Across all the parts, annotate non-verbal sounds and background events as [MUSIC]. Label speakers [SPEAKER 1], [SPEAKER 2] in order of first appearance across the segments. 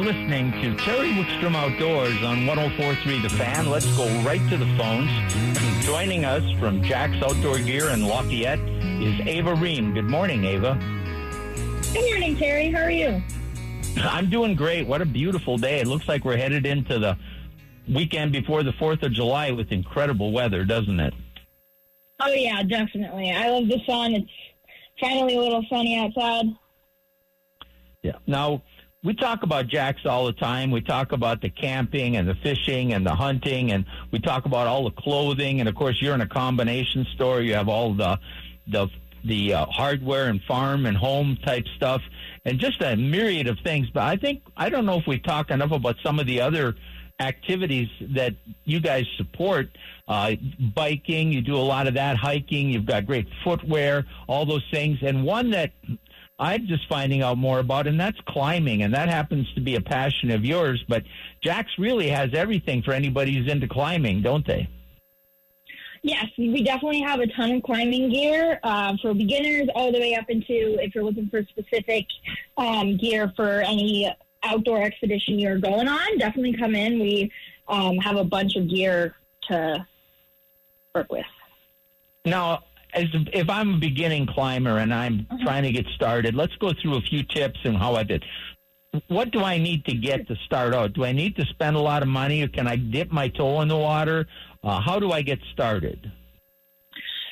[SPEAKER 1] listening to Terry Wickstrom Outdoors on 1043 The Fan. Let's go right to the phones. Joining us from Jax Outdoor Gear in Lafayette is Ava Ream. Good morning, Ava.
[SPEAKER 2] Good morning, Terry. How are you?
[SPEAKER 1] I'm doing great. What a beautiful day. It looks like we're headed into the weekend before the 4th of July with incredible weather, doesn't it?
[SPEAKER 2] Oh, yeah, definitely. I love the sun. It's finally a little sunny outside.
[SPEAKER 1] Yeah. Now, we talk about Jax all the time. We talk about the camping and the fishing and the hunting, and we talk about all the clothing. And of course, you're in a combination store. You have all the the the uh, hardware and farm and home type stuff, and just a myriad of things. But I think I don't know if we talk enough about some of the other activities that you guys support. Uh, biking, you do a lot of that. Hiking, you've got great footwear, all those things. And one that I'm just finding out more about, and that's climbing, and that happens to be a passion of yours. But Jax really has everything for anybody who's into climbing, don't they?
[SPEAKER 2] Yes, we definitely have a ton of climbing gear uh, for beginners, all the way up into if you're looking for specific um, gear for any outdoor expedition you're going on. Definitely come in. We um, have a bunch of gear to work with.
[SPEAKER 1] Now, as if I'm a beginning climber and I'm uh-huh. trying to get started, let's go through a few tips and how I did. What do I need to get to start out? Do I need to spend a lot of money, or can I dip my toe in the water? Uh, how do I get started?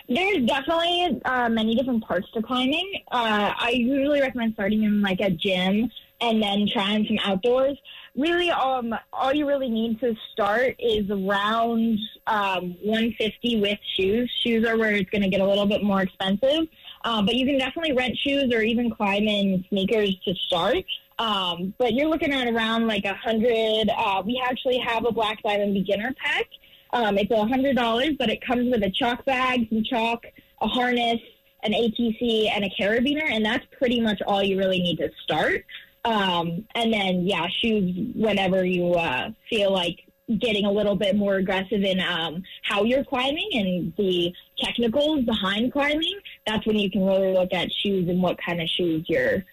[SPEAKER 2] There's definitely uh, many different parts to climbing. Uh, I usually recommend starting in like a gym and then trying some outdoors really um all you really need to start is around um 150 with shoes. Shoes are where it's going to get a little bit more expensive. Um, but you can definitely rent shoes or even climb in sneakers to start. Um, but you're looking at around like a hundred uh, we actually have a black diamond beginner pack. Um, it's a hundred dollars but it comes with a chalk bag some chalk a harness an atc and a carabiner and that's pretty much all you really need to start um, and then, yeah, shoes whenever you uh, feel like getting a little bit more aggressive in um, how you're climbing and the technicals behind climbing. That's when you can really look at shoes and what kind of shoes you're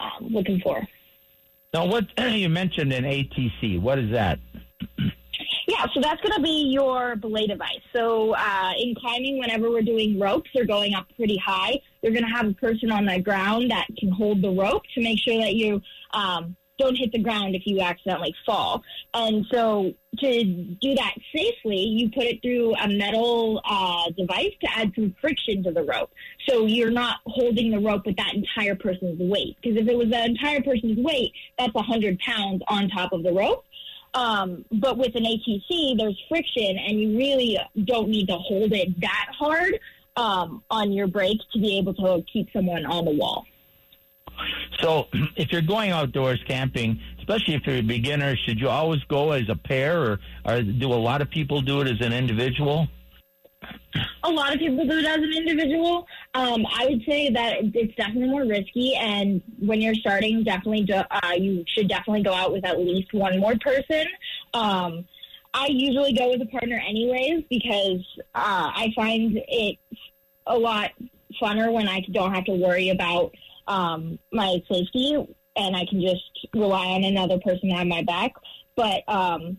[SPEAKER 2] um, looking for.
[SPEAKER 1] Now, what [CLEARS THROAT] you mentioned in ATC, what is that? [CLEARS THROAT]
[SPEAKER 2] Yeah, so that's going to be your belay device. So uh, in climbing, whenever we're doing ropes, they're going up pretty high. You're going to have a person on the ground that can hold the rope to make sure that you um, don't hit the ground if you accidentally fall. And so to do that safely, you put it through a metal uh, device to add some friction to the rope. So you're not holding the rope with that entire person's weight. Because if it was the entire person's weight, that's 100 pounds on top of the rope. Um, but with an ATC, there's friction, and you really don't need to hold it that hard um, on your brake to be able to keep someone on the wall.
[SPEAKER 1] So, [CLEARS THROAT] if you're going outdoors camping, especially if you're a beginner, should you always go as a pair, or, or do a lot of people do it as an individual?
[SPEAKER 2] A lot of people do it as an individual. Um, I would say that it's definitely more risky, and when you're starting, definitely do, uh, you should definitely go out with at least one more person. Um, I usually go with a partner anyways because uh, I find it a lot funner when I don't have to worry about um, my safety and I can just rely on another person have my back. But um,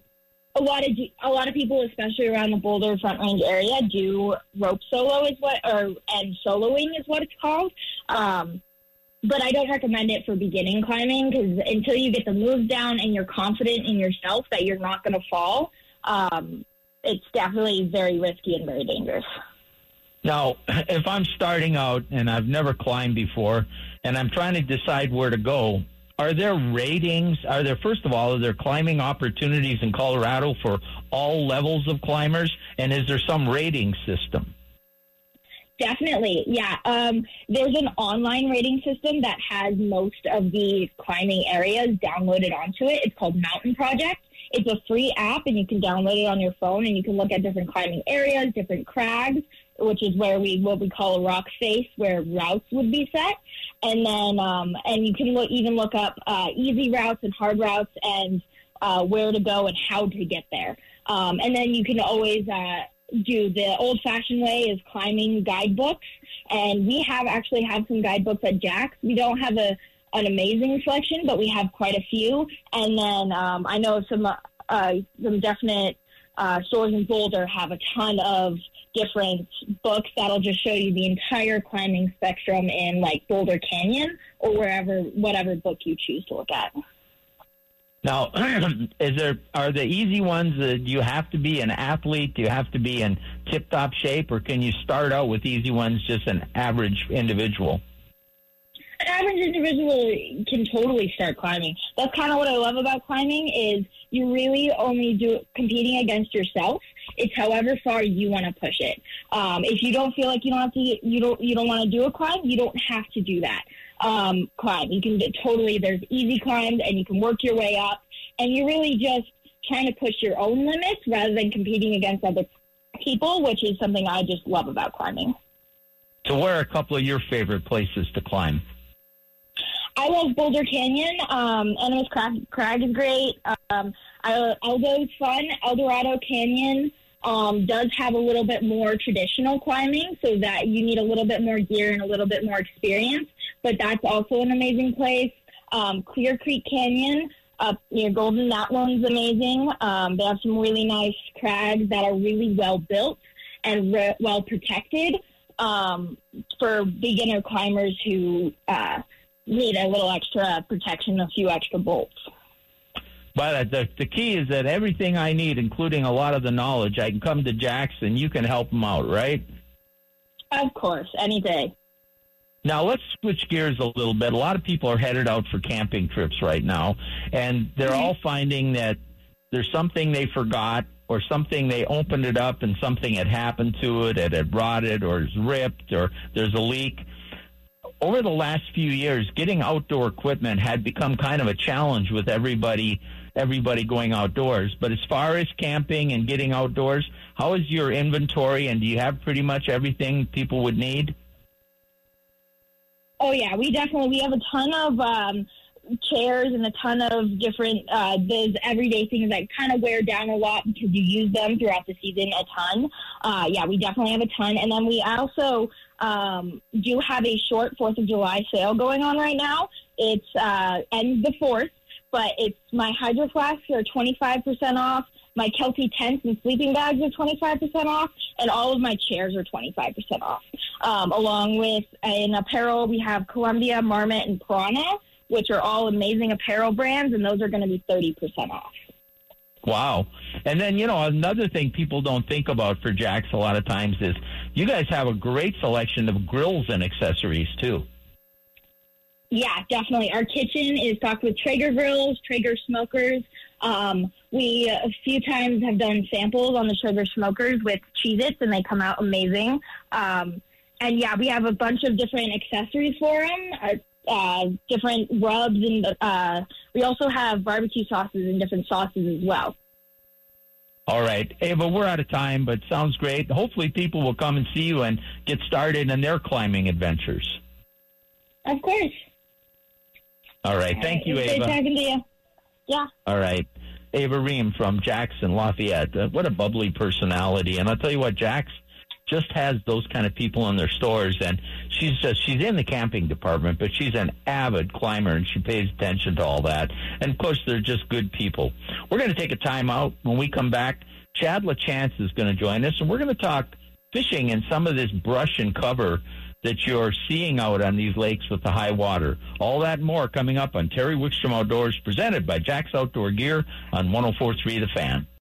[SPEAKER 2] a lot of a lot of people, especially around the Boulder Front Range area, do rope solo is what or and soloing is what it's called. Um, but I don't recommend it for beginning climbing because until you get the moves down and you're confident in yourself that you're not going to fall, um, it's definitely very risky and very dangerous.
[SPEAKER 1] Now, [CLEARS THROAT] if I'm starting out and I've never climbed before and I'm trying to decide where to go, are there ratings? Are there, first of all, are there climbing opportunities in Colorado for all levels of climbers? And is there some rating system?
[SPEAKER 2] Definitely, yeah. Um, there's an online rating system that has most of the climbing areas downloaded onto it. It's called Mountain Project. It's a free app, and you can download it on your phone, and you can look at different climbing areas, different crags, which is where we what we call a rock face, where routes would be set, and then um, and you can look, even look up uh, easy routes and hard routes and uh, where to go and how to get there. Um, and then you can always uh, do the old fashioned way is climbing guidebooks, and we have actually have some guidebooks at Jax. We don't have a an amazing selection, but we have quite a few. And then um, I know some uh, some definite uh, stores in Boulder have a ton of different books that'll just show you the entire climbing spectrum in like Boulder Canyon or wherever whatever book you choose to look at.
[SPEAKER 1] Now, [CLEARS THROAT] is there are the easy ones? Uh, do you have to be an athlete? Do you have to be in tip-top shape, or can you start out with easy ones, just an average individual?
[SPEAKER 2] Average individual can totally start climbing. That's kind of what I love about climbing is you really only do competing against yourself. It's however far you want to push it. Um, if you don't feel like you don't have to, you don't you don't want to do a climb, you don't have to do that um, climb. You can totally, there's easy climbs and you can work your way up. And you're really just trying to push your own limits rather than competing against other people, which is something I just love about climbing.
[SPEAKER 1] So, where are a couple of your favorite places to climb?
[SPEAKER 2] I love Boulder Canyon. Um, Animas Crag, is great. Um, I, Eldo's fun. El Dorado Canyon um, does have a little bit more traditional climbing, so that you need a little bit more gear and a little bit more experience. But that's also an amazing place. Um, Clear Creek Canyon up near Golden, that one's amazing. Um, they have some really nice crags that are really well built and re- well protected um, for beginner climbers who uh, need a little extra protection, a few extra bolts.
[SPEAKER 1] But the, the key is that everything I need, including a lot of the knowledge, I can come to Jackson. You can help them out, right?
[SPEAKER 2] Of course, any day.
[SPEAKER 1] Now let's switch gears a little bit. A lot of people are headed out for camping trips right now, and they're mm-hmm. all finding that there's something they forgot or something they opened it up and something had happened to it, it had rotted or is ripped or there's a leak over the last few years, getting outdoor equipment had become kind of a challenge with everybody everybody going outdoors. But as far as camping and getting outdoors, how is your inventory and do you have pretty much everything people would need?
[SPEAKER 2] Oh yeah, we definitely we have a ton of um, chairs and a ton of different uh, those everyday things that kind of wear down a lot because you use them throughout the season a ton. Uh, yeah, we definitely have a ton, and then we also um, do have a short Fourth of July sale going on right now. It's uh, ends the fourth, but it's my hydro flasks are twenty five percent off. My Kelty tents and sleeping bags are 25% off, and all of my chairs are 25% off. Um, along with in apparel, we have Columbia, Marmot, and Prana which are all amazing apparel brands, and those are going to be 30% off.
[SPEAKER 1] Wow. And then, you know, another thing people don't think about for Jax a lot of times is you guys have a great selection of grills and accessories, too.
[SPEAKER 2] Yeah, definitely. Our kitchen is stocked with Traeger grills, Traeger smokers. Um, we a few times have done samples on the Traeger smokers with Cheez Its, and they come out amazing. Um, and yeah, we have a bunch of different accessories for them. Uh, uh, different rubs, and uh, we also have barbecue sauces and different sauces as well.
[SPEAKER 1] All right, Ava, we're out of time, but sounds great. Hopefully, people will come and see you and get started in their climbing adventures.
[SPEAKER 2] Of course.
[SPEAKER 1] All right, thank
[SPEAKER 2] right.
[SPEAKER 1] you,
[SPEAKER 2] it's
[SPEAKER 1] Ava.
[SPEAKER 2] Great talking to you. Yeah.
[SPEAKER 1] All right. Ava Ream from Jackson Lafayette. Uh, what a bubbly personality. And I'll tell you what, Jax, just has those kind of people in their stores and she's just she's in the camping department but she's an avid climber and she pays attention to all that and of course they're just good people we're going to take a time out when we come back chad lachance is going to join us and we're going to talk fishing and some of this brush and cover that you're seeing out on these lakes with the high water. All that more coming up on Terry Wickstrom Outdoors, presented by Jax Outdoor Gear on 104.3 The Fan.